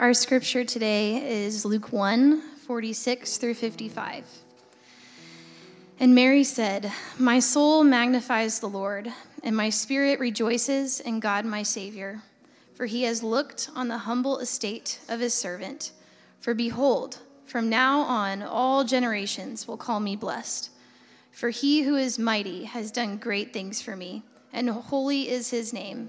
Our scripture today is Luke 1 46 through 55. And Mary said, My soul magnifies the Lord, and my spirit rejoices in God my Savior, for he has looked on the humble estate of his servant. For behold, from now on all generations will call me blessed. For he who is mighty has done great things for me, and holy is his name.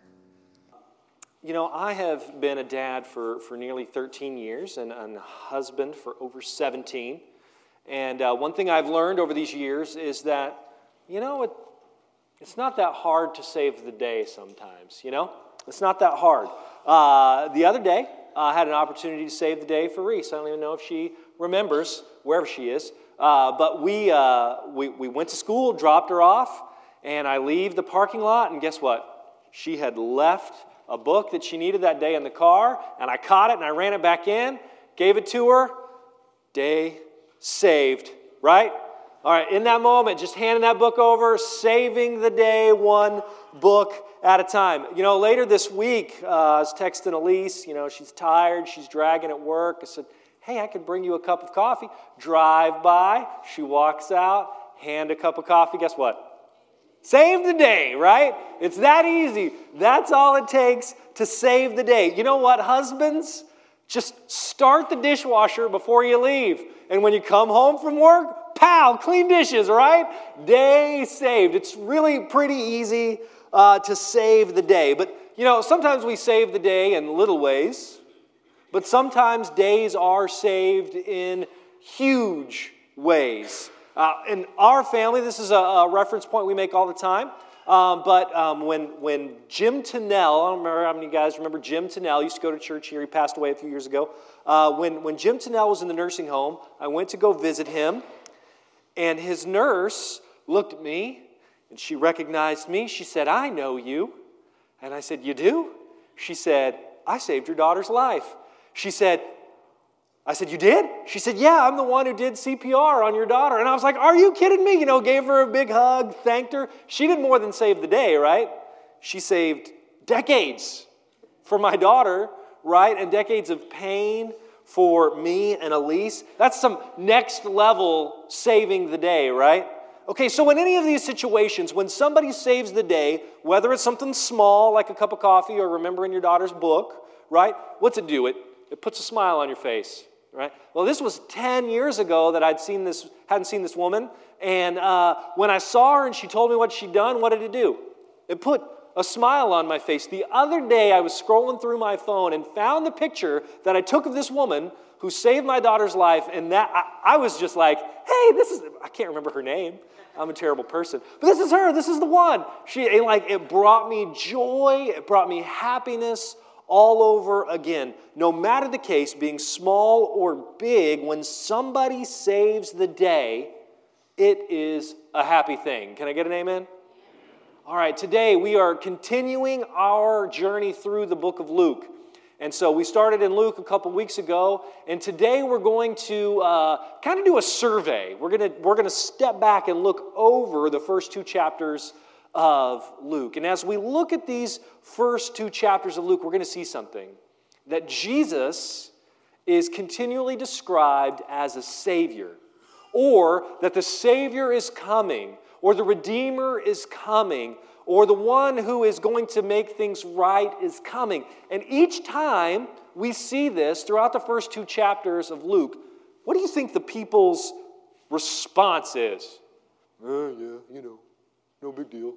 You know, I have been a dad for, for nearly 13 years and, a husband for over 17. And uh, one thing I've learned over these years is that, you know, it, it's not that hard to save the day sometimes, you know? It's not that hard. Uh, the other day, I had an opportunity to save the day for Reese. I don't even know if she remembers wherever she is. Uh, but we, uh, we, we went to school, dropped her off, and I leave the parking lot, and guess what? She had left a book that she needed that day in the car, and I caught it and I ran it back in, gave it to her. Day saved, right? All right, in that moment, just handing that book over, saving the day one book at a time. You know, later this week, uh, I was texting Elise, you know, she's tired, she's dragging at work. I said, hey, I could bring you a cup of coffee. Drive by, she walks out, hand a cup of coffee. Guess what? Save the day, right? It's that easy. That's all it takes to save the day. You know what, husbands? Just start the dishwasher before you leave. And when you come home from work, pow, clean dishes, right? Day saved. It's really pretty easy uh, to save the day. But, you know, sometimes we save the day in little ways, but sometimes days are saved in huge ways. Uh, in our family, this is a, a, reference point we make all the time. Um, but um, when, when Jim Tennell, I don't remember how many of you guys remember Jim Tennell, used to go to church here, he passed away a few years ago. Uh, when, when Jim Tennell was in the nursing home, I went to go visit him, and his nurse looked at me and she recognized me. She said, I know you. And I said, You do? She said, I saved your daughter's life. She said, I said, You did? She said, Yeah, I'm the one who did CPR on your daughter. And I was like, Are you kidding me? You know, gave her a big hug, thanked her. She did more than save the day, right? She saved decades for my daughter, right? And decades of pain for me and Elise. That's some next level saving the day, right? Okay, so in any of these situations, when somebody saves the day, whether it's something small like a cup of coffee or remembering your daughter's book, right? What's it do? It, it puts a smile on your face, right? Well, this was 10 years ago that I'd seen this, hadn't seen this woman. And uh, when I saw her and she told me what she'd done, what did it do? It put a smile on my face. The other day, I was scrolling through my phone and found the picture that I took of this woman who saved my daughter's life. And that I, I was just like, hey, this is, I can't remember her name. I'm a terrible person. But this is her. This is the one. She, like, it brought me joy. It brought me happiness all over again. No matter the case, being small or big, when somebody saves the day, it is a happy thing. Can I get an amen? All right, today we are continuing our journey through the book of Luke. And so we started in Luke a couple weeks ago, and today we're going to uh, kind of do a survey. We're going to, we're going to step back and look over the first two chapters of Luke. And as we look at these first two chapters of Luke, we're going to see something that Jesus is continually described as a Savior, or that the Savior is coming, or the Redeemer is coming, or the one who is going to make things right is coming. And each time we see this throughout the first two chapters of Luke, what do you think the people's response is? Uh, yeah, you know. No big deal.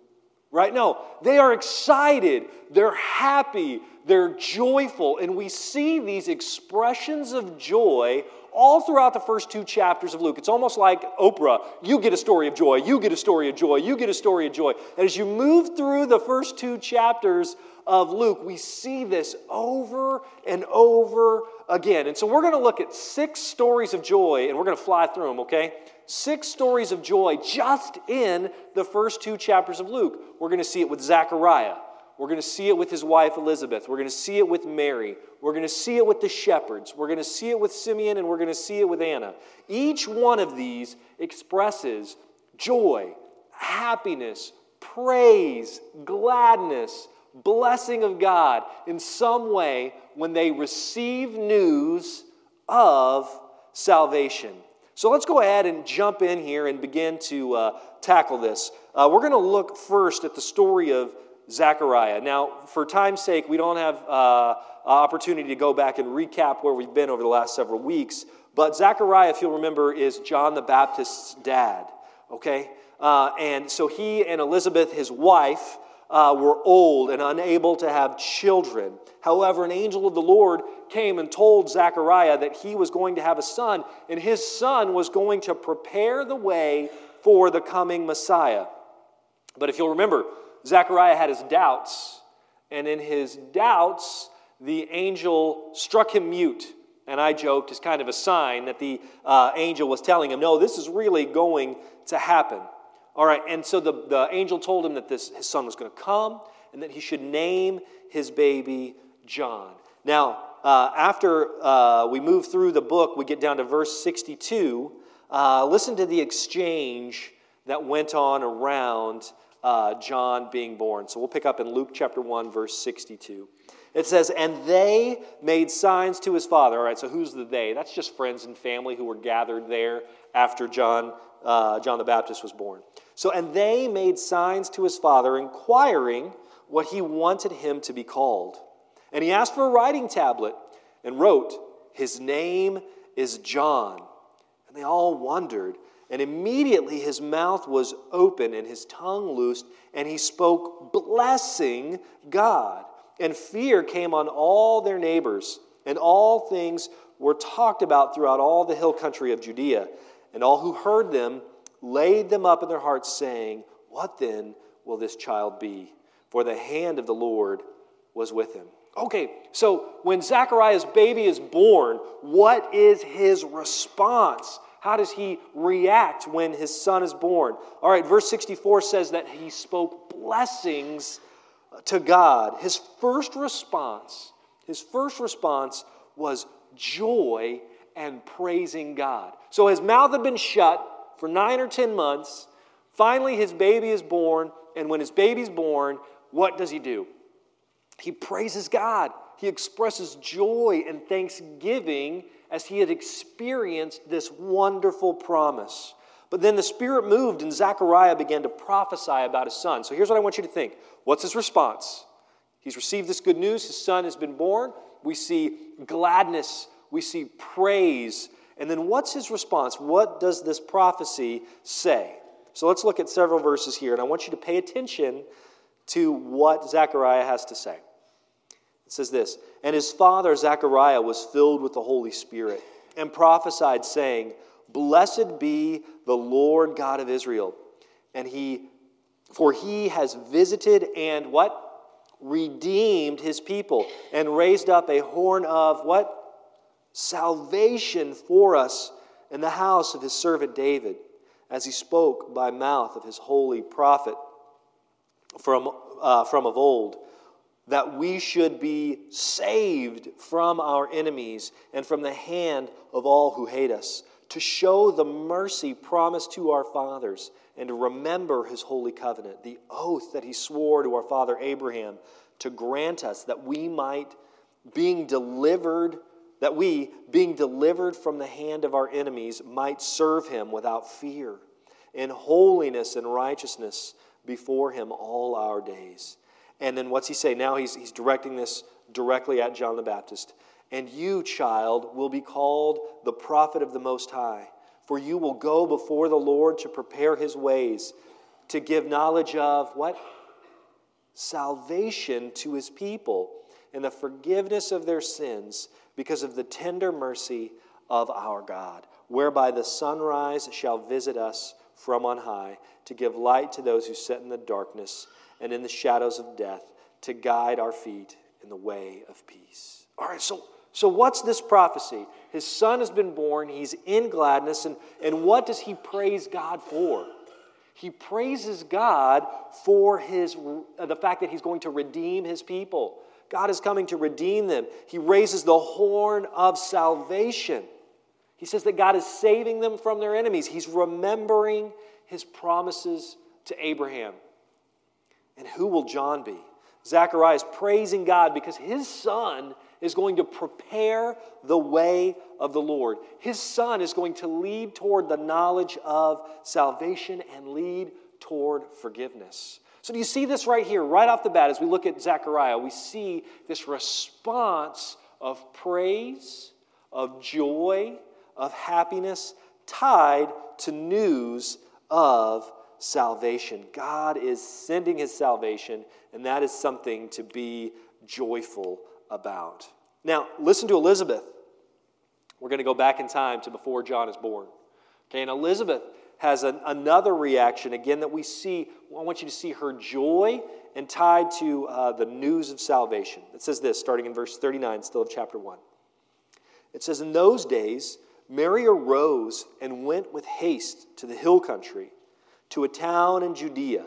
Right? No, they are excited, they're happy, they're joyful, and we see these expressions of joy all throughout the first two chapters of Luke. It's almost like Oprah. You get a story of joy, you get a story of joy, you get a story of joy. And as you move through the first two chapters of Luke, we see this over and over again. And so we're going to look at six stories of joy and we're going to fly through them, okay? Six stories of joy just in the first two chapters of Luke. We're going to see it with Zechariah. We're going to see it with his wife Elizabeth. We're going to see it with Mary. We're going to see it with the shepherds. We're going to see it with Simeon and we're going to see it with Anna. Each one of these expresses joy, happiness, praise, gladness, blessing of God in some way when they receive news of salvation. So let's go ahead and jump in here and begin to uh, tackle this. Uh, we're going to look first at the story of Zechariah. Now, for time's sake, we don't have uh, opportunity to go back and recap where we've been over the last several weeks. But Zechariah, if you'll remember, is John the Baptist's dad. Okay? Uh, and so he and Elizabeth, his wife, uh, were old and unable to have children. However, an angel of the Lord came and told Zechariah that he was going to have a son, and his son was going to prepare the way for the coming Messiah. But if you'll remember, Zechariah had his doubts, and in his doubts, the angel struck him mute. And I joked as kind of a sign that the uh, angel was telling him, No, this is really going to happen. All right, and so the, the angel told him that this, his son was going to come and that he should name his baby John. Now, uh, after uh, we move through the book, we get down to verse 62. Uh, listen to the exchange that went on around uh, John being born. So we'll pick up in Luke chapter 1, verse 62. It says, And they made signs to his father. All right, so who's the they? That's just friends and family who were gathered there after John, uh, John the Baptist was born. So, and they made signs to his father, inquiring what he wanted him to be called. And he asked for a writing tablet and wrote, His name is John. And they all wondered. And immediately his mouth was open and his tongue loosed, and he spoke, blessing God. And fear came on all their neighbors, and all things were talked about throughout all the hill country of Judea. And all who heard them laid them up in their hearts, saying, What then will this child be? For the hand of the Lord was with him. Okay, so when Zechariah's baby is born, what is his response? How does he react when his son is born? All right, verse 64 says that he spoke blessings to God. His first response, his first response was joy and praising God. So his mouth had been shut, for nine or 10 months. Finally, his baby is born. And when his baby's born, what does he do? He praises God. He expresses joy and thanksgiving as he had experienced this wonderful promise. But then the Spirit moved, and Zechariah began to prophesy about his son. So here's what I want you to think what's his response? He's received this good news. His son has been born. We see gladness, we see praise, and then what's his response? What does this prophecy say? So let's look at several verses here, and I want you to pay attention to what Zechariah has to say. It says this And his father Zechariah was filled with the Holy Spirit and prophesied, saying, Blessed be the Lord God of Israel. And he, for he has visited and what? Redeemed his people and raised up a horn of what? Salvation for us in the house of his servant David, as he spoke by mouth of his holy prophet from, uh, from of old, that we should be saved from our enemies and from the hand of all who hate us, to show the mercy promised to our fathers, and to remember his holy covenant, the oath that he swore to our father Abraham, to grant us that we might, being delivered that we, being delivered from the hand of our enemies, might serve him without fear, in holiness and righteousness before him all our days. And then what's he say? Now he's, he's directing this directly at John the Baptist. And you, child, will be called the prophet of the Most High, for you will go before the Lord to prepare his ways, to give knowledge of what? Salvation to his people and the forgiveness of their sins because of the tender mercy of our God, whereby the sunrise shall visit us from on high to give light to those who sit in the darkness and in the shadows of death, to guide our feet in the way of peace. All right, so, So, what's this prophecy? His son has been born, he's in gladness, and, and what does he praise God for? He praises God for his, the fact that he's going to redeem his people. God is coming to redeem them. He raises the horn of salvation. He says that God is saving them from their enemies. He's remembering his promises to Abraham. And who will John be? Zechariah is praising God because his son is going to prepare the way of the Lord. His son is going to lead toward the knowledge of salvation and lead toward forgiveness. So, do you see this right here, right off the bat, as we look at Zechariah? We see this response of praise, of joy, of happiness tied to news of salvation. God is sending his salvation, and that is something to be joyful about. Now, listen to Elizabeth. We're going to go back in time to before John is born. Okay, and Elizabeth has an, another reaction, again, that we see. I want you to see her joy and tied to uh, the news of salvation. It says this, starting in verse 39, still of chapter 1. It says, In those days, Mary arose and went with haste to the hill country, to a town in Judea.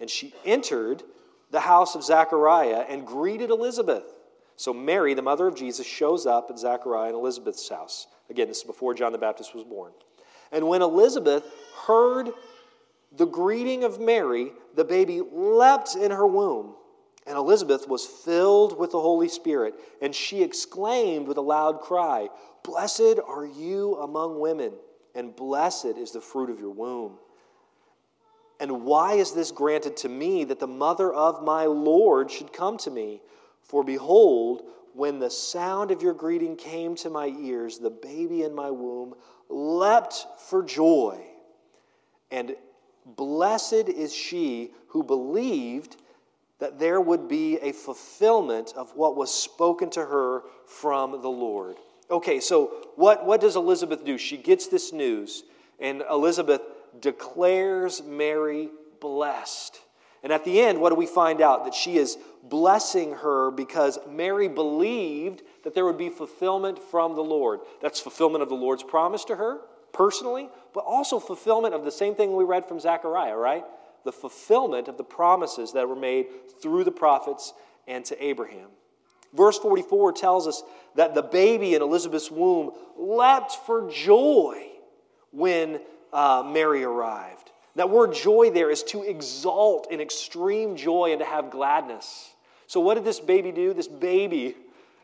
And she entered the house of Zechariah and greeted Elizabeth. So Mary, the mother of Jesus, shows up at Zechariah and Elizabeth's house. Again, this is before John the Baptist was born. And when Elizabeth heard the greeting of Mary, the baby leapt in her womb. And Elizabeth was filled with the Holy Spirit, and she exclaimed with a loud cry, Blessed are you among women, and blessed is the fruit of your womb. And why is this granted to me that the mother of my Lord should come to me? For behold, when the sound of your greeting came to my ears, the baby in my womb leapt for joy. And blessed is she who believed that there would be a fulfillment of what was spoken to her from the Lord. Okay, so what, what does Elizabeth do? She gets this news, and Elizabeth declares Mary blessed. And at the end, what do we find out? That she is blessing her because Mary believed that there would be fulfillment from the Lord. That's fulfillment of the Lord's promise to her personally, but also fulfillment of the same thing we read from Zechariah, right? The fulfillment of the promises that were made through the prophets and to Abraham. Verse 44 tells us that the baby in Elizabeth's womb leapt for joy when uh, Mary arrived. That word joy there is to exalt in extreme joy and to have gladness. So, what did this baby do? This baby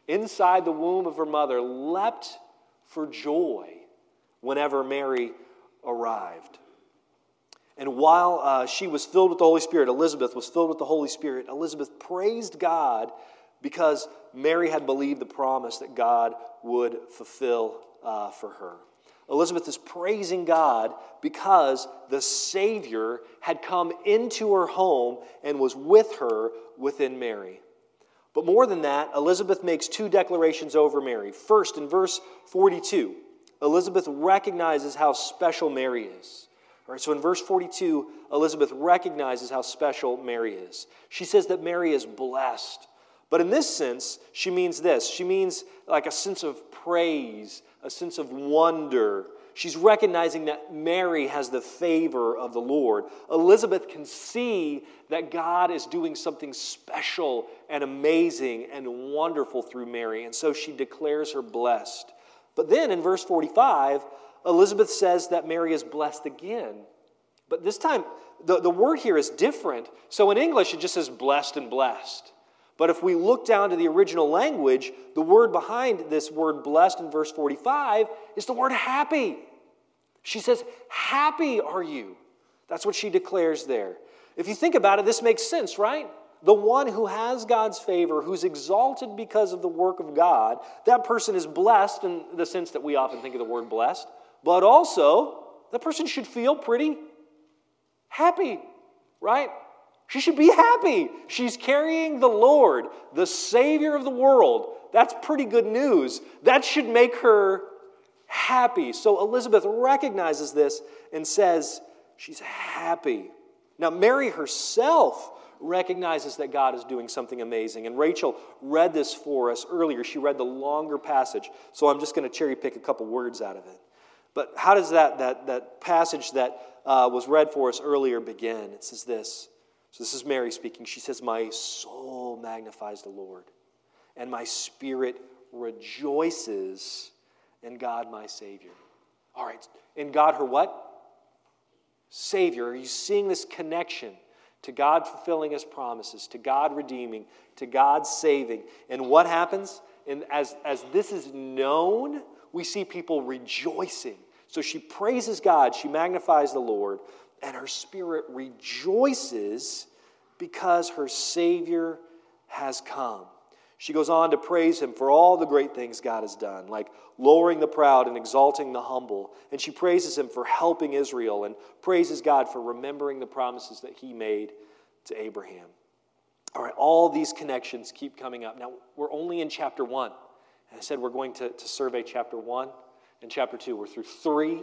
inside the womb of her mother leapt for joy whenever Mary arrived. And while uh, she was filled with the Holy Spirit, Elizabeth was filled with the Holy Spirit, Elizabeth praised God because Mary had believed the promise that God would fulfill uh, for her. Elizabeth is praising God because the Savior had come into her home and was with her within Mary. But more than that, Elizabeth makes two declarations over Mary. First, in verse 42, Elizabeth recognizes how special Mary is. All right, so in verse 42, Elizabeth recognizes how special Mary is. She says that Mary is blessed. But in this sense, she means this she means like a sense of praise, a sense of wonder. She's recognizing that Mary has the favor of the Lord. Elizabeth can see that God is doing something special and amazing and wonderful through Mary, and so she declares her blessed. But then in verse 45, Elizabeth says that Mary is blessed again. But this time, the, the word here is different. So in English, it just says blessed and blessed. But if we look down to the original language, the word behind this word blessed in verse 45 is the word happy. She says, Happy are you. That's what she declares there. If you think about it, this makes sense, right? The one who has God's favor, who's exalted because of the work of God, that person is blessed in the sense that we often think of the word blessed, but also that person should feel pretty happy, right? She should be happy. She's carrying the Lord, the Savior of the world. That's pretty good news. That should make her happy. So Elizabeth recognizes this and says she's happy. Now, Mary herself recognizes that God is doing something amazing. And Rachel read this for us earlier. She read the longer passage, so I'm just going to cherry pick a couple words out of it. But how does that, that, that passage that uh, was read for us earlier begin? It says this. So this is Mary speaking. She says, My soul magnifies the Lord, and my spirit rejoices in God my Savior. All right, in God her what? Savior. Are you seeing this connection to God fulfilling his promises, to God redeeming, to God saving? And what happens? And as, as this is known, we see people rejoicing. So she praises God, she magnifies the Lord, and her spirit rejoices because her Savior has come. She goes on to praise him for all the great things God has done, like lowering the proud and exalting the humble. And she praises him for helping Israel and praises God for remembering the promises that he made to Abraham. All right, all these connections keep coming up. Now, we're only in chapter one. And I said we're going to, to survey chapter one and chapter two. We're through three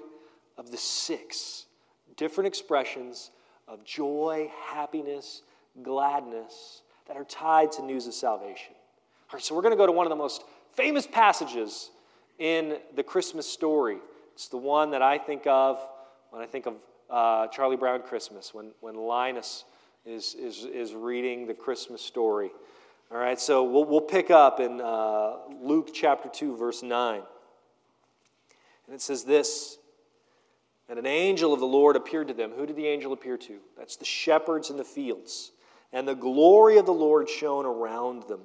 of the six different expressions of joy, happiness, gladness that are tied to news of salvation. All right, so we're going to go to one of the most famous passages in the Christmas story. It's the one that I think of when I think of uh, Charlie Brown Christmas, when, when Linus is, is, is reading the Christmas story. All right, so we'll, we'll pick up in uh, Luke chapter 2, verse 9. And it says this And an angel of the Lord appeared to them. Who did the angel appear to? That's the shepherds in the fields. And the glory of the Lord shone around them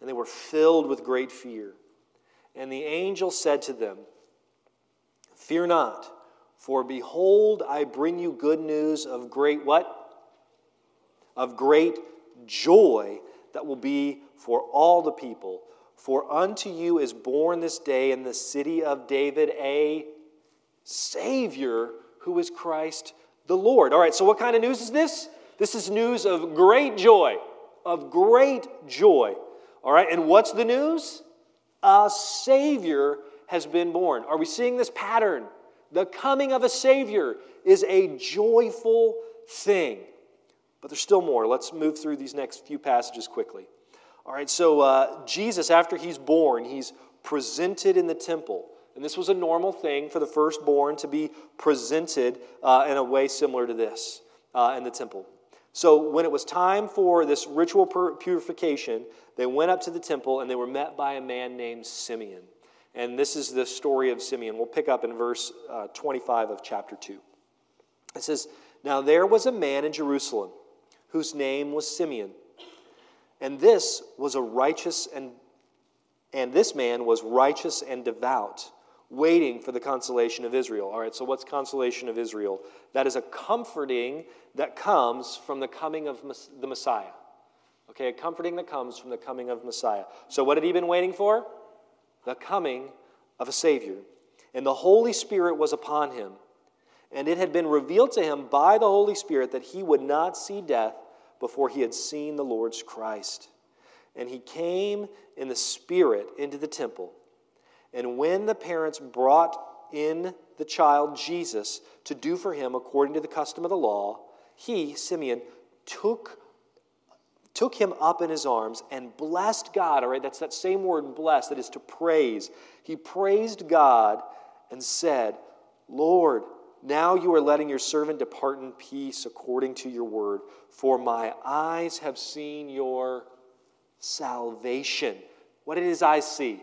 and they were filled with great fear. And the angel said to them, Fear not, for behold, I bring you good news of great what? Of great joy that will be for all the people. For unto you is born this day in the city of David a Savior who is Christ the Lord. All right, so what kind of news is this? This is news of great joy, of great joy. All right, and what's the news? A Savior has been born. Are we seeing this pattern? The coming of a Savior is a joyful thing. But there's still more. Let's move through these next few passages quickly. All right, so uh, Jesus, after he's born, he's presented in the temple. And this was a normal thing for the firstborn to be presented uh, in a way similar to this uh, in the temple. So, when it was time for this ritual purification, they went up to the temple and they were met by a man named Simeon. And this is the story of Simeon. We'll pick up in verse uh, 25 of chapter 2. It says, Now there was a man in Jerusalem whose name was Simeon. And this was a righteous and and this man was righteous and devout waiting for the consolation of Israel. All right, so what's consolation of Israel? That is a comforting that comes from the coming of the Messiah. Okay, a comforting that comes from the coming of Messiah. So, what had he been waiting for? The coming of a Savior. And the Holy Spirit was upon him. And it had been revealed to him by the Holy Spirit that he would not see death before he had seen the Lord's Christ. And he came in the Spirit into the temple. And when the parents brought in the child Jesus to do for him according to the custom of the law, he, Simeon, took, took him up in his arms and blessed God. All right, that's that same word, bless, that is to praise. He praised God and said, Lord, now you are letting your servant depart in peace according to your word, for my eyes have seen your salvation. What did his eyes see?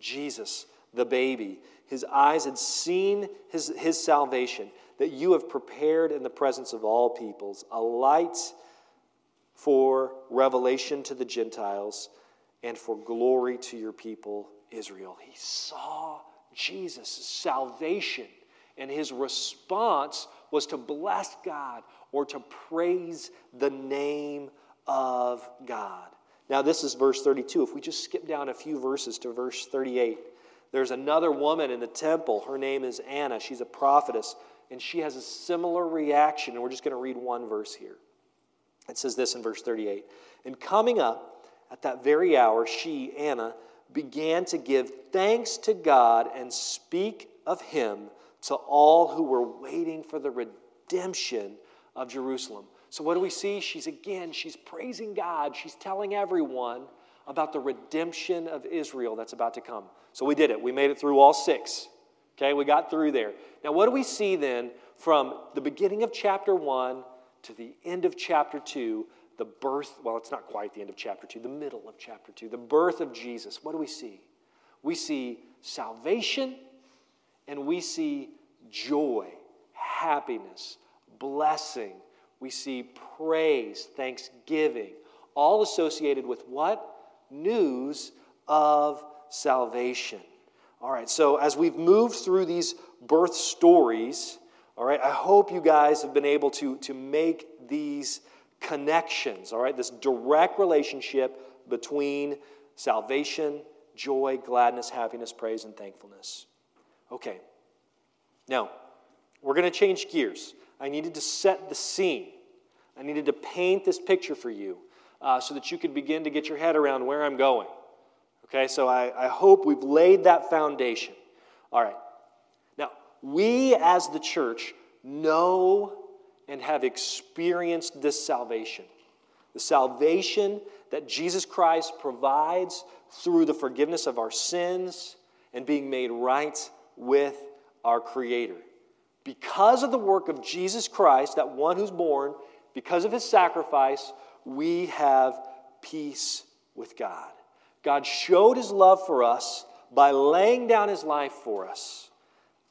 Jesus, the baby. His eyes had seen his, his salvation, that you have prepared in the presence of all peoples a light for revelation to the Gentiles and for glory to your people, Israel. He saw Jesus' salvation, and his response was to bless God or to praise the name of God. Now, this is verse 32. If we just skip down a few verses to verse 38, there's another woman in the temple. Her name is Anna. She's a prophetess, and she has a similar reaction. And we're just going to read one verse here. It says this in verse 38 And coming up at that very hour, she, Anna, began to give thanks to God and speak of him to all who were waiting for the redemption of Jerusalem. So, what do we see? She's again, she's praising God. She's telling everyone about the redemption of Israel that's about to come. So, we did it. We made it through all six. Okay, we got through there. Now, what do we see then from the beginning of chapter one to the end of chapter two? The birth, well, it's not quite the end of chapter two, the middle of chapter two, the birth of Jesus. What do we see? We see salvation and we see joy, happiness, blessing. We see praise, thanksgiving, all associated with what? News of salvation. All right, so as we've moved through these birth stories, all right, I hope you guys have been able to, to make these connections, all right, this direct relationship between salvation, joy, gladness, happiness, praise, and thankfulness. Okay, now we're going to change gears. I needed to set the scene, I needed to paint this picture for you uh, so that you could begin to get your head around where I'm going. Okay, so I, I hope we've laid that foundation. All right. Now, we as the church know and have experienced this salvation. The salvation that Jesus Christ provides through the forgiveness of our sins and being made right with our Creator. Because of the work of Jesus Christ, that one who's born, because of his sacrifice, we have peace with God. God showed his love for us by laying down his life for us.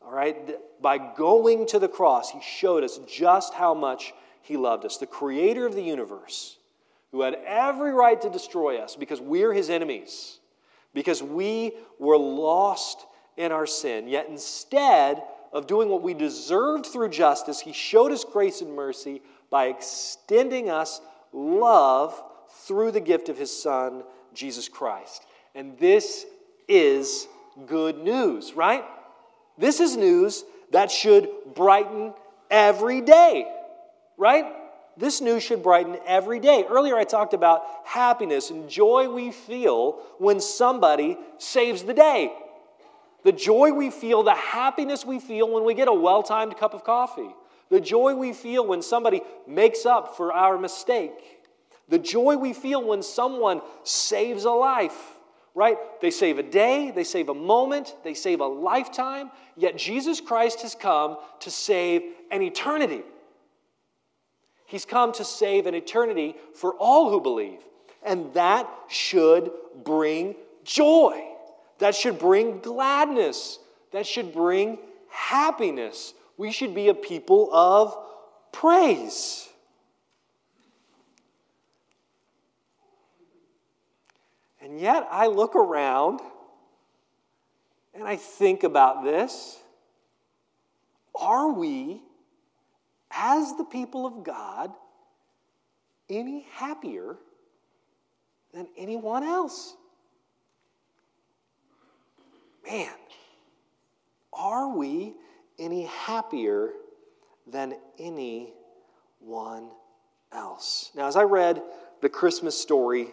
All right? By going to the cross, he showed us just how much he loved us. The creator of the universe, who had every right to destroy us because we're his enemies, because we were lost in our sin, yet instead of doing what we deserved through justice, he showed us grace and mercy by extending us love through the gift of his son Jesus Christ. And this is good news, right? This is news that should brighten every day, right? This news should brighten every day. Earlier, I talked about happiness and joy we feel when somebody saves the day. The joy we feel, the happiness we feel when we get a well timed cup of coffee. The joy we feel when somebody makes up for our mistake the joy we feel when someone saves a life, right? They save a day, they save a moment, they save a lifetime, yet Jesus Christ has come to save an eternity. He's come to save an eternity for all who believe. And that should bring joy. That should bring gladness. That should bring happiness. We should be a people of praise. And yet I look around and I think about this. Are we, as the people of God, any happier than anyone else? Man, are we any happier than anyone else? Now, as I read the Christmas story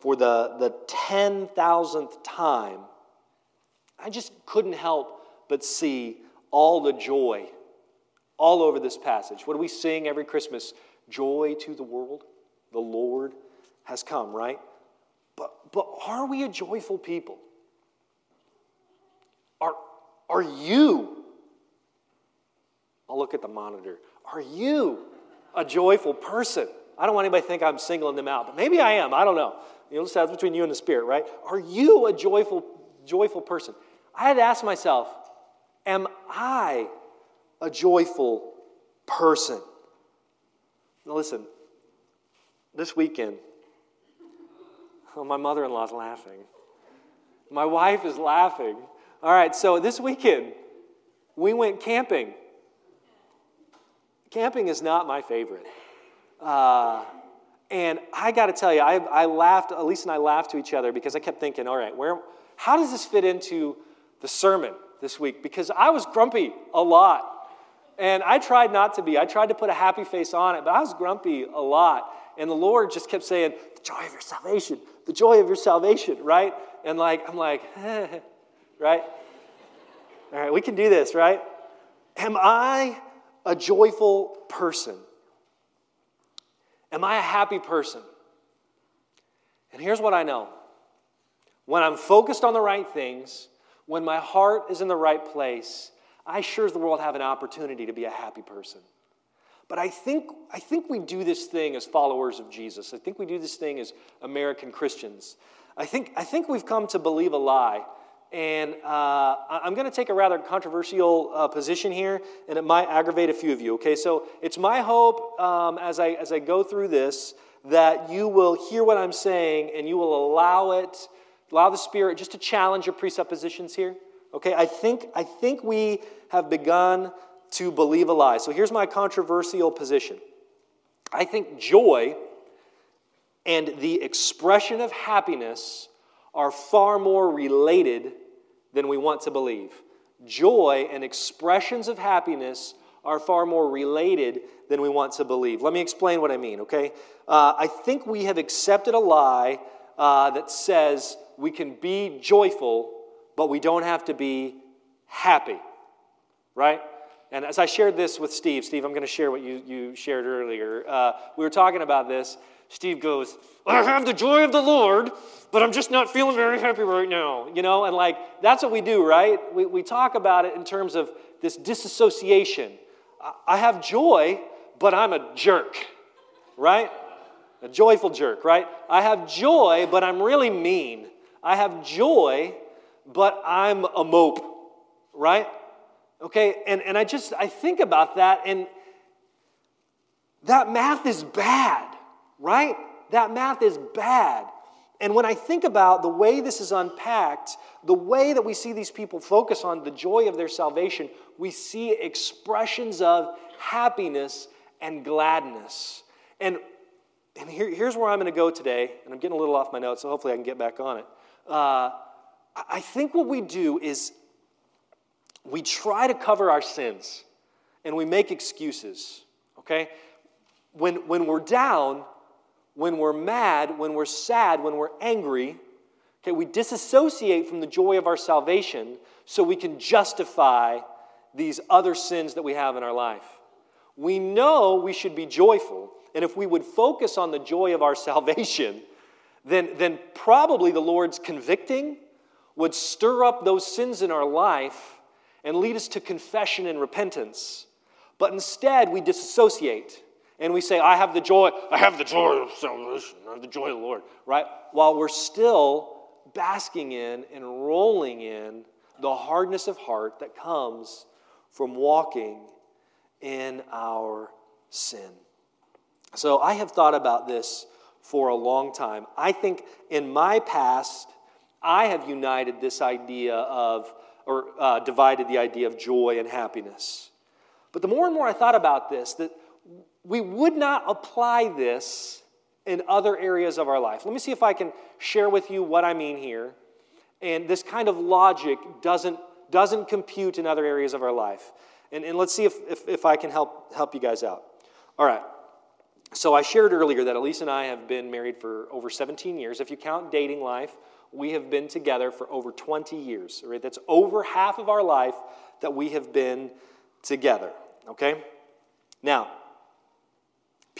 for the, the 10,000th time, I just couldn't help but see all the joy all over this passage. What do we sing every Christmas? Joy to the world. The Lord has come, right? But, but are we a joyful people? Are, you, I'll look at the monitor, are you a joyful person? I don't want anybody to think I'm singling them out, but maybe I am. I don't know. You know, that's between you and the Spirit, right? Are you a joyful, joyful person? I had to ask myself, am I a joyful person? Now, listen, this weekend, my mother in law's laughing. My wife is laughing. All right, so this weekend, we went camping. Camping is not my favorite. Uh, and I got to tell you, I, I laughed, Elise and I laughed to each other because I kept thinking, all right, where, how does this fit into the sermon this week? Because I was grumpy a lot. And I tried not to be. I tried to put a happy face on it, but I was grumpy a lot. And the Lord just kept saying, the joy of your salvation, the joy of your salvation, right? And like, I'm like, right? All right, we can do this, right? Am I a joyful person? Am I a happy person? And here's what I know when I'm focused on the right things, when my heart is in the right place, I sure as the world have an opportunity to be a happy person. But I think, I think we do this thing as followers of Jesus. I think we do this thing as American Christians. I think, I think we've come to believe a lie. And uh, I'm going to take a rather controversial uh, position here, and it might aggravate a few of you. Okay, so it's my hope um, as, I, as I go through this that you will hear what I'm saying and you will allow it, allow the Spirit just to challenge your presuppositions here. Okay, I think, I think we have begun to believe a lie. So here's my controversial position I think joy and the expression of happiness are far more related than we want to believe. Joy and expressions of happiness are far more related than we want to believe. Let me explain what I mean, okay? Uh, I think we have accepted a lie uh, that says we can be joyful, but we don't have to be happy, right? And as I shared this with Steve, Steve, I'm going to share what you, you shared earlier. Uh, we were talking about this. Steve goes, I have the joy of the Lord, but I'm just not feeling very happy right now. You know, and like that's what we do, right? We, we talk about it in terms of this disassociation. I have joy, but I'm a jerk, right? A joyful jerk, right? I have joy, but I'm really mean. I have joy, but I'm a mope, right? Okay, and, and I just, I think about that, and that math is bad, right? That math is bad. And when I think about the way this is unpacked, the way that we see these people focus on the joy of their salvation, we see expressions of happiness and gladness. And, and here, here's where I'm going to go today, and I'm getting a little off my notes, so hopefully I can get back on it. Uh, I think what we do is we try to cover our sins and we make excuses, okay? When, when we're down, when we're mad, when we're sad, when we're angry, okay, we disassociate from the joy of our salvation so we can justify these other sins that we have in our life. We know we should be joyful, and if we would focus on the joy of our salvation, then, then probably the Lord's convicting would stir up those sins in our life and lead us to confession and repentance. But instead, we disassociate and we say, I have the joy, I have the joy of salvation, I have the joy of the Lord, right? While we're still basking in and rolling in the hardness of heart that comes from walking in our sin. So I have thought about this for a long time. I think in my past, I have united this idea of or uh, divided the idea of joy and happiness. But the more and more I thought about this, that we would not apply this in other areas of our life. Let me see if I can share with you what I mean here. And this kind of logic doesn't, doesn't compute in other areas of our life. And, and let's see if, if, if I can help, help you guys out. All right. So I shared earlier that Elise and I have been married for over 17 years. If you count dating life, we have been together for over 20 years. Right? That's over half of our life that we have been together. Okay? Now,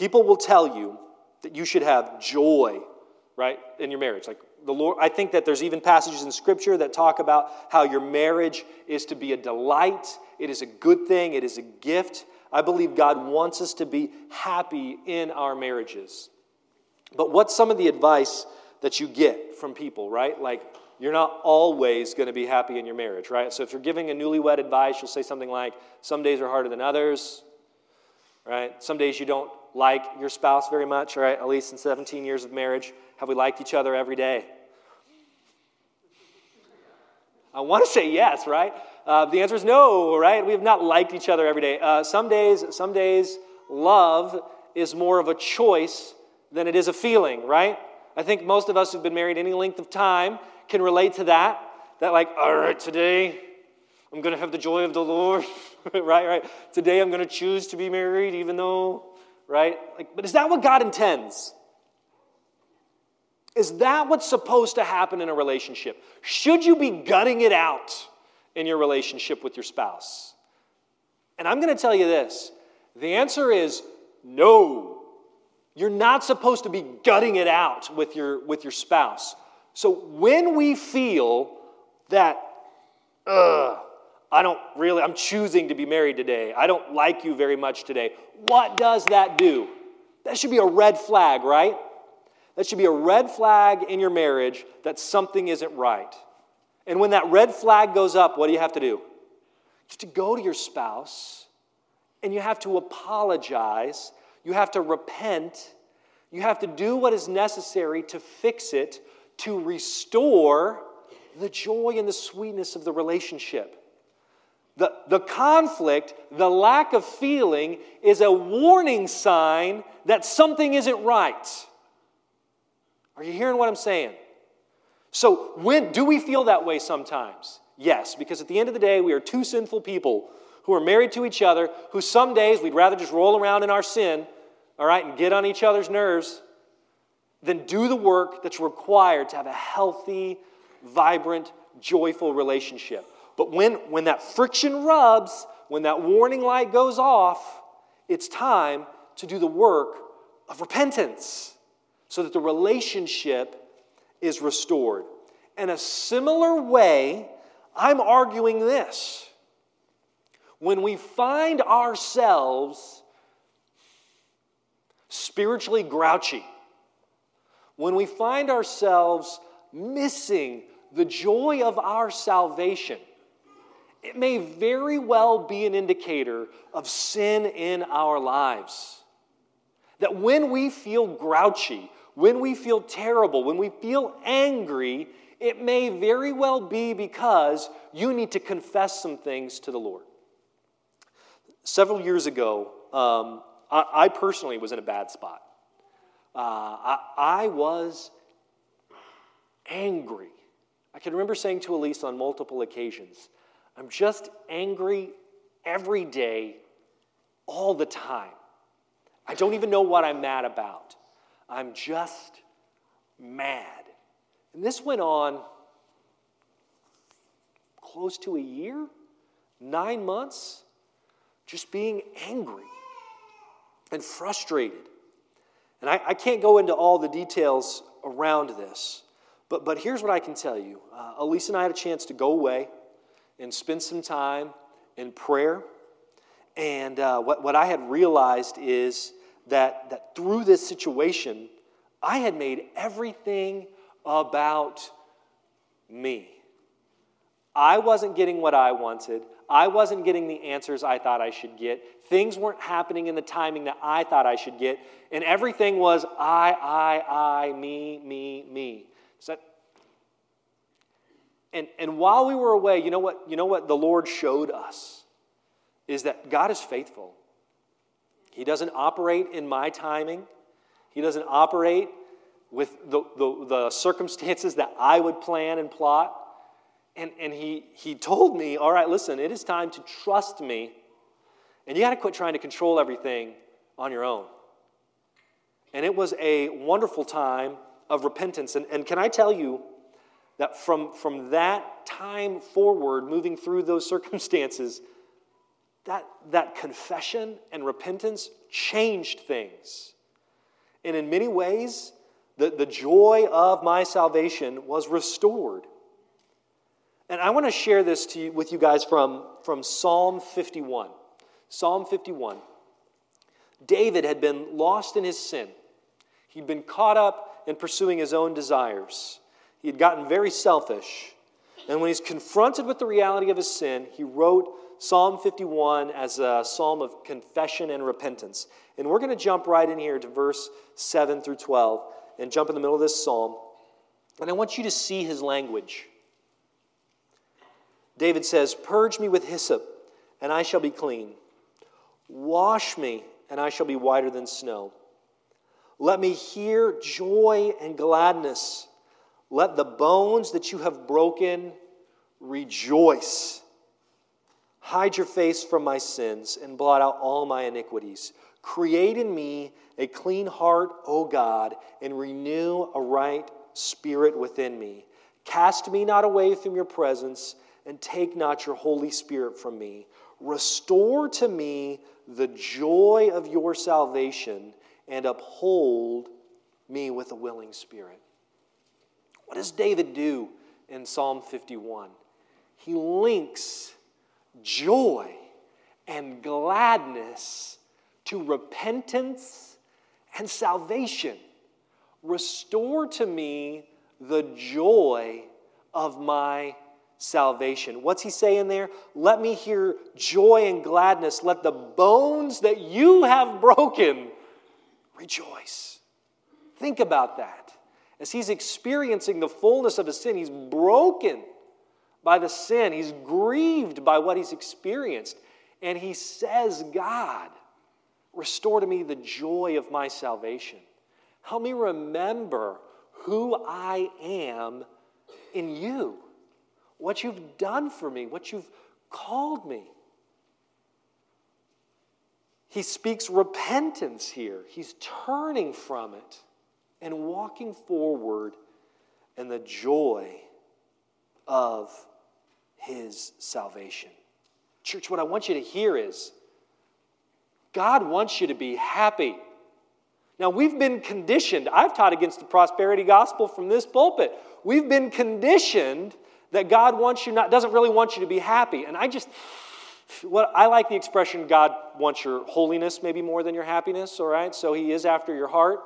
people will tell you that you should have joy, right, in your marriage. Like the Lord, I think that there's even passages in Scripture that talk about how your marriage is to be a delight, it is a good thing, it is a gift. I believe God wants us to be happy in our marriages. But what's some of the advice that you get from people, right? Like, you're not always going to be happy in your marriage, right? So if you're giving a newlywed advice, you'll say something like, Some days are harder than others, right? Some days you don't like your spouse very much, right? At least in 17 years of marriage, have we liked each other every day? I want to say yes, right? Uh, the answer is no, right? We have not liked each other every day. Uh, some days, some days, love is more of a choice than it is a feeling, right? I think most of us who've been married any length of time can relate to that. That, like, all right, today I'm going to have the joy of the Lord, right? Right? Today I'm going to choose to be married, even though, right? Like, but is that what God intends? Is that what's supposed to happen in a relationship? Should you be gutting it out in your relationship with your spouse? And I'm going to tell you this the answer is no. You're not supposed to be gutting it out with your, with your spouse. So when we feel that, ugh, I don't really, I'm choosing to be married today, I don't like you very much today, what does that do? That should be a red flag, right? That should be a red flag in your marriage that something isn't right. And when that red flag goes up, what do you have to do? You have to go to your spouse and you have to apologize. You have to repent. You have to do what is necessary to fix it, to restore the joy and the sweetness of the relationship. The, the conflict, the lack of feeling, is a warning sign that something isn't right. Are you hearing what I'm saying? So, when do we feel that way sometimes? Yes, because at the end of the day, we are two sinful people who are married to each other, who some days we'd rather just roll around in our sin, all right, and get on each other's nerves than do the work that's required to have a healthy, vibrant, joyful relationship. But when, when that friction rubs, when that warning light goes off, it's time to do the work of repentance so that the relationship is restored. In a similar way, I'm arguing this. When we find ourselves spiritually grouchy, when we find ourselves missing the joy of our salvation, it may very well be an indicator of sin in our lives. That when we feel grouchy, when we feel terrible, when we feel angry, it may very well be because you need to confess some things to the Lord. Several years ago, um, I, I, personally was in a bad spot. Uh, I, I was angry. I can remember saying to Elise on multiple occasions, I'm just angry every day, all the time. I don't even know what I'm mad about. I'm just mad. And this went on close to a year, nine months, just being angry and frustrated. And I, I can't go into all the details around this, but, but here's what I can tell you. Uh, Elise and I had a chance to go away and spend some time in prayer. And uh, what, what I had realized is that, that through this situation, I had made everything about me. I wasn't getting what I wanted. I wasn't getting the answers I thought I should get. Things weren't happening in the timing that I thought I should get. And everything was I, I, I, me, me, me. So, and, and while we were away, you know what, you know what the Lord showed us? Is that God is faithful. He doesn't operate in my timing, He doesn't operate with the, the, the, circumstances that I would plan and plot. And, and he, he told me, All right, listen, it is time to trust me, and you got to quit trying to control everything on your own. And it was a wonderful time of repentance. And, and can I tell you that from, from that time forward, moving through those circumstances, that, that confession and repentance changed things. And in many ways, the, the joy of my salvation was restored. And I want to share this to you, with you guys from, from Psalm 51. Psalm 51. David had been lost in his sin. He'd been caught up in pursuing his own desires. He had gotten very selfish. And when he's confronted with the reality of his sin, he wrote Psalm 51 as a psalm of confession and repentance. And we're going to jump right in here to verse 7 through 12 and jump in the middle of this psalm. And I want you to see his language. David says, Purge me with hyssop, and I shall be clean. Wash me, and I shall be whiter than snow. Let me hear joy and gladness. Let the bones that you have broken rejoice. Hide your face from my sins and blot out all my iniquities. Create in me a clean heart, O God, and renew a right spirit within me. Cast me not away from your presence, and take not your Holy Spirit from me. Restore to me the joy of your salvation, and uphold me with a willing spirit. What does David do in Psalm 51? He links joy and gladness to repentance and salvation. Restore to me the joy of my salvation. What's he saying there? Let me hear joy and gladness. Let the bones that you have broken rejoice. Think about that. As he's experiencing the fullness of his sin, he's broken by the sin, he's grieved by what he's experienced. And he says, God, restore to me the joy of my salvation. Help me remember who I am in you what you've done for me, what you've called me. He speaks repentance here. He's turning from it and walking forward in the joy of his salvation. Church, what I want you to hear is God wants you to be happy. Now, we've been conditioned. I've taught against the prosperity gospel from this pulpit. We've been conditioned that God wants you not doesn't really want you to be happy. And I just what I like the expression God wants your holiness maybe more than your happiness, all right? So he is after your heart,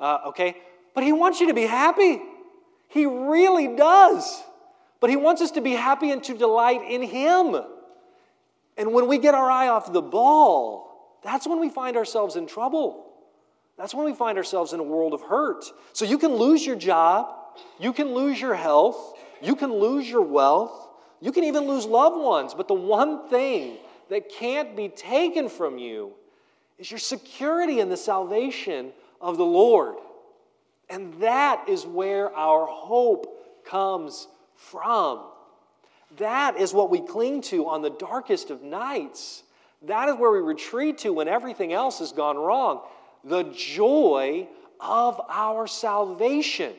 uh, okay? But he wants you to be happy. He really does. But he wants us to be happy and to delight in him. And when we get our eye off the ball, that's when we find ourselves in trouble. That's when we find ourselves in a world of hurt. So you can lose your job, you can lose your health, you can lose your wealth, you can even lose loved ones, but the one thing that can't be taken from you is your security in the salvation of the Lord. And that is where our hope comes from. That is what we cling to on the darkest of nights. That is where we retreat to when everything else has gone wrong. The joy of our salvation.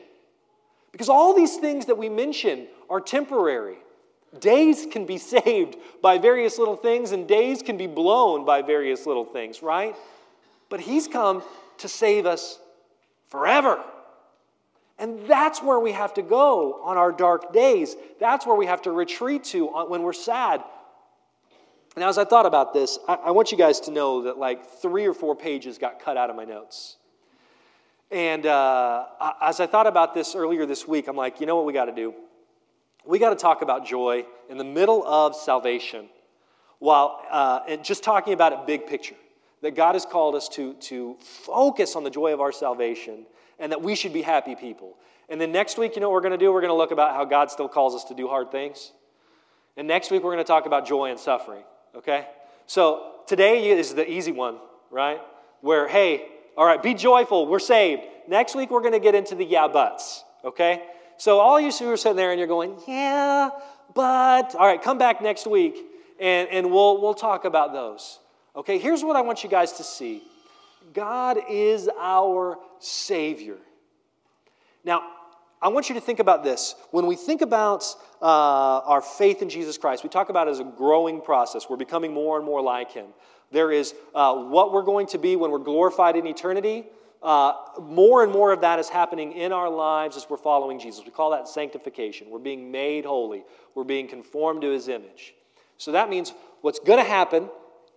Because all these things that we mention are temporary. Days can be saved by various little things, and days can be blown by various little things, right? But He's come to save us forever. And that's where we have to go on our dark days. That's where we have to retreat to when we're sad. Now, as I thought about this, I, want you guys to know that like three or four pages got cut out of my notes. And uh, as I thought about this earlier this week, I'm like, you know what we got to do? We got to talk about joy in the middle of salvation while uh, and just talking about it big picture. That God has called us to, to focus on the joy of our salvation and that we should be happy people. And then next week, you know what we're going to do? We're going to look about how God still calls us to do hard things. And next week, we're going to talk about joy and suffering, okay? So today is the easy one, right? Where, hey, all right, be joyful. We're saved. Next week, we're going to get into the yeah buts, okay? So, all you who are sitting there and you're going, yeah, but, all right, come back next week and, and we'll, we'll talk about those. Okay, here's what I want you guys to see God is our Savior. Now, I want you to think about this. When we think about uh, our faith in Jesus Christ, we talk about it as a growing process. We're becoming more and more like Him. There is uh, what we're going to be when we're glorified in eternity. Uh, more and more of that is happening in our lives as we're following Jesus. We call that sanctification. We're being made holy, we're being conformed to his image. So that means what's going to happen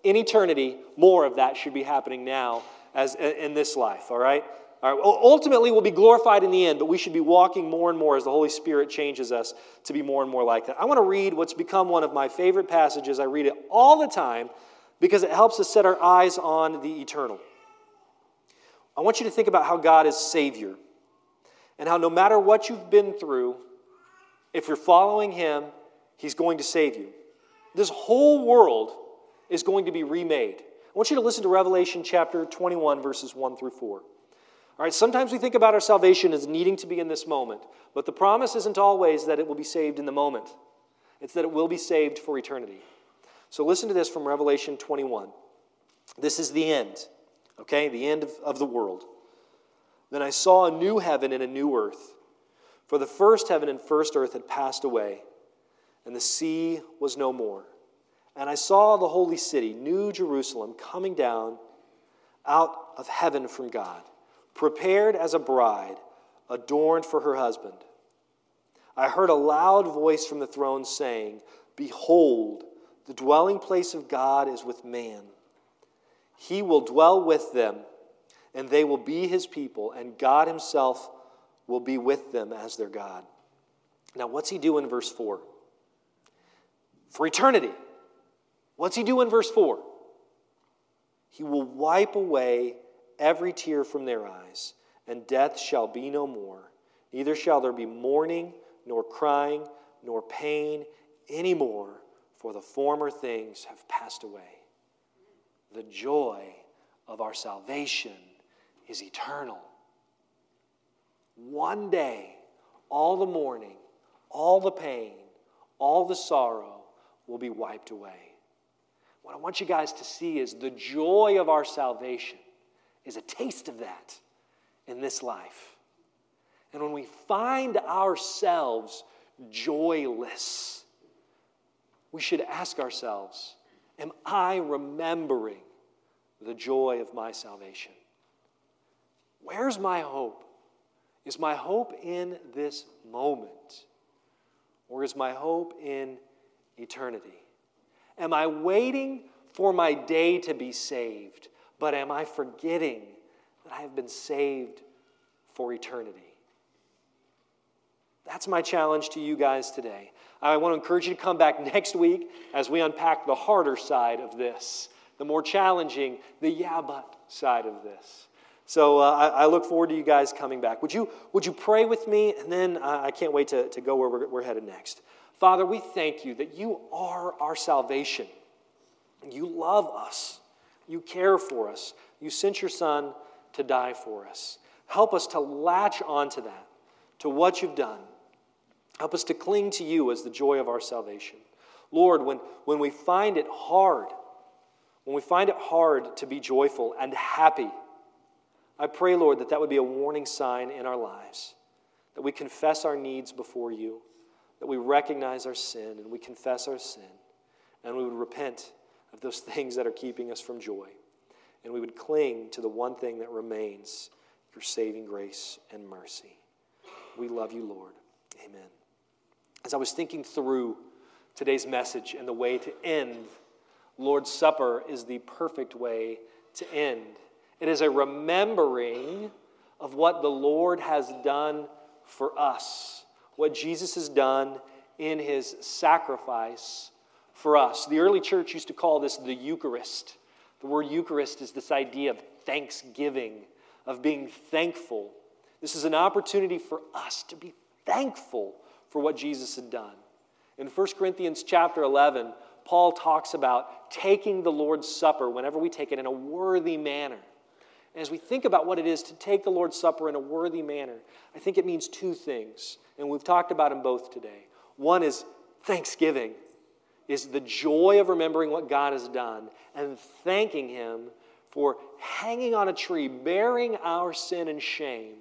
in eternity, more of that should be happening now as in this life, all right? All right, ultimately, we'll be glorified in the end, but we should be walking more and more as the Holy Spirit changes us to be more and more like that. I want to read what's become one of my favorite passages. I read it all the time because it helps us set our eyes on the eternal. I want you to think about how God is Savior and how no matter what you've been through, if you're following Him, He's going to save you. This whole world is going to be remade. I want you to listen to Revelation chapter 21, verses 1 through 4. All right, sometimes we think about our salvation as needing to be in this moment, but the promise isn't always that it will be saved in the moment, it's that it will be saved for eternity. So listen to this from Revelation 21. This is the end, okay? The end of, of the world. Then I saw a new heaven and a new earth. For the first heaven and first earth had passed away, and the sea was no more. And I saw the holy city, New Jerusalem, coming down out of heaven from God, prepared as a bride, adorned for her husband. I heard a loud voice from the throne saying, Behold, the dwelling place of God is with man. He will dwell with them, and they will be his people, and God himself will be with them as their God. Now, what's he do in verse 4? For eternity. What's he do in verse 4? He will wipe away every tear from their eyes, and death shall be no more. Neither shall there be mourning, nor crying, nor pain anymore, for the former things have passed away. The joy of our salvation is eternal. One day, all the mourning, all the pain, all the sorrow will be wiped away. What I want you guys to see is the joy of our salvation is a taste of that in this life. And when we find ourselves joyless, we should ask ourselves Am I remembering the joy of my salvation? Where's my hope? Is my hope in this moment? Or is my hope in eternity? Am I waiting for my day to be saved, but am I forgetting that I have been saved for eternity? That's my challenge to you guys today. I want to encourage you to come back next week as we unpack the harder side of this, the more challenging, the yeah, but side of this. So uh, I, I, look forward to you guys coming back. Would you, would you pray with me? And then uh, I can't wait to, to go where we're, we're headed next. Father, we thank you that you are our salvation. You love us. You care for us. You sent your Son to die for us. Help us to latch onto that, to what you've done. Help us to cling to you as the joy of our salvation. Lord, when, when we find it hard, when we find it hard to be joyful and happy, I pray, Lord, that that would be a warning sign in our lives, that we confess our needs before you, that we recognize our sin and we confess our sin, and we would repent of those things that are keeping us from joy, and we would cling to the one thing that remains your saving grace and mercy. We love you, Lord. Amen. As I was thinking through today's message and the way to end, Lord's Supper is the perfect way to end. It is a remembering of what the Lord has done for us, what Jesus has done in his sacrifice for us. The early church used to call this the Eucharist. The word Eucharist is this idea of thanksgiving, of being thankful. This is an opportunity for us to be thankful for what Jesus had done. In 1 Corinthians chapter 11, Paul talks about taking the Lord's Supper whenever we take it in a worthy manner. And as we think about what it is to take the Lord's Supper in a worthy manner, I think it means two things. And we've talked about them both today. One is thanksgiving, is the joy of remembering what God has done and thanking Him for hanging on a tree, bearing our sin and shame,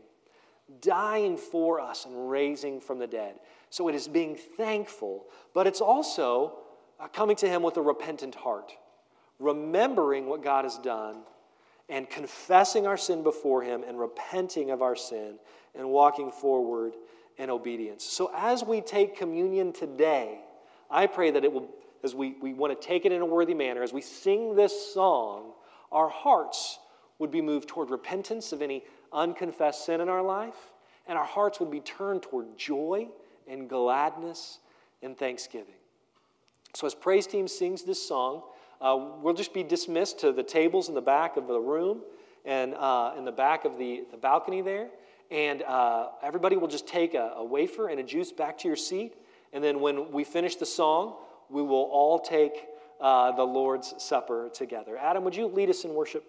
dying for us and raising from the dead. So it is being thankful, but it's also uh, coming to Him with a repentant heart, remembering what God has done and confessing our sin before Him and repenting of our sin and walking forward in obedience. So, as we take communion today, I pray that it will, as we, we want to take it in a worthy manner, as we sing this song, our hearts would be moved toward repentance of any unconfessed sin in our life, and our hearts would be turned toward joy and gladness and thanksgiving. So, as praise team sings this song, uh, we'll just be dismissed to the tables in the back of the room and uh, in the back of the, the balcony there. And uh, everybody will just take a, a wafer and a juice back to your seat. And then when we finish the song, we will all take uh, the Lord's Supper together. Adam, would you lead us in worship?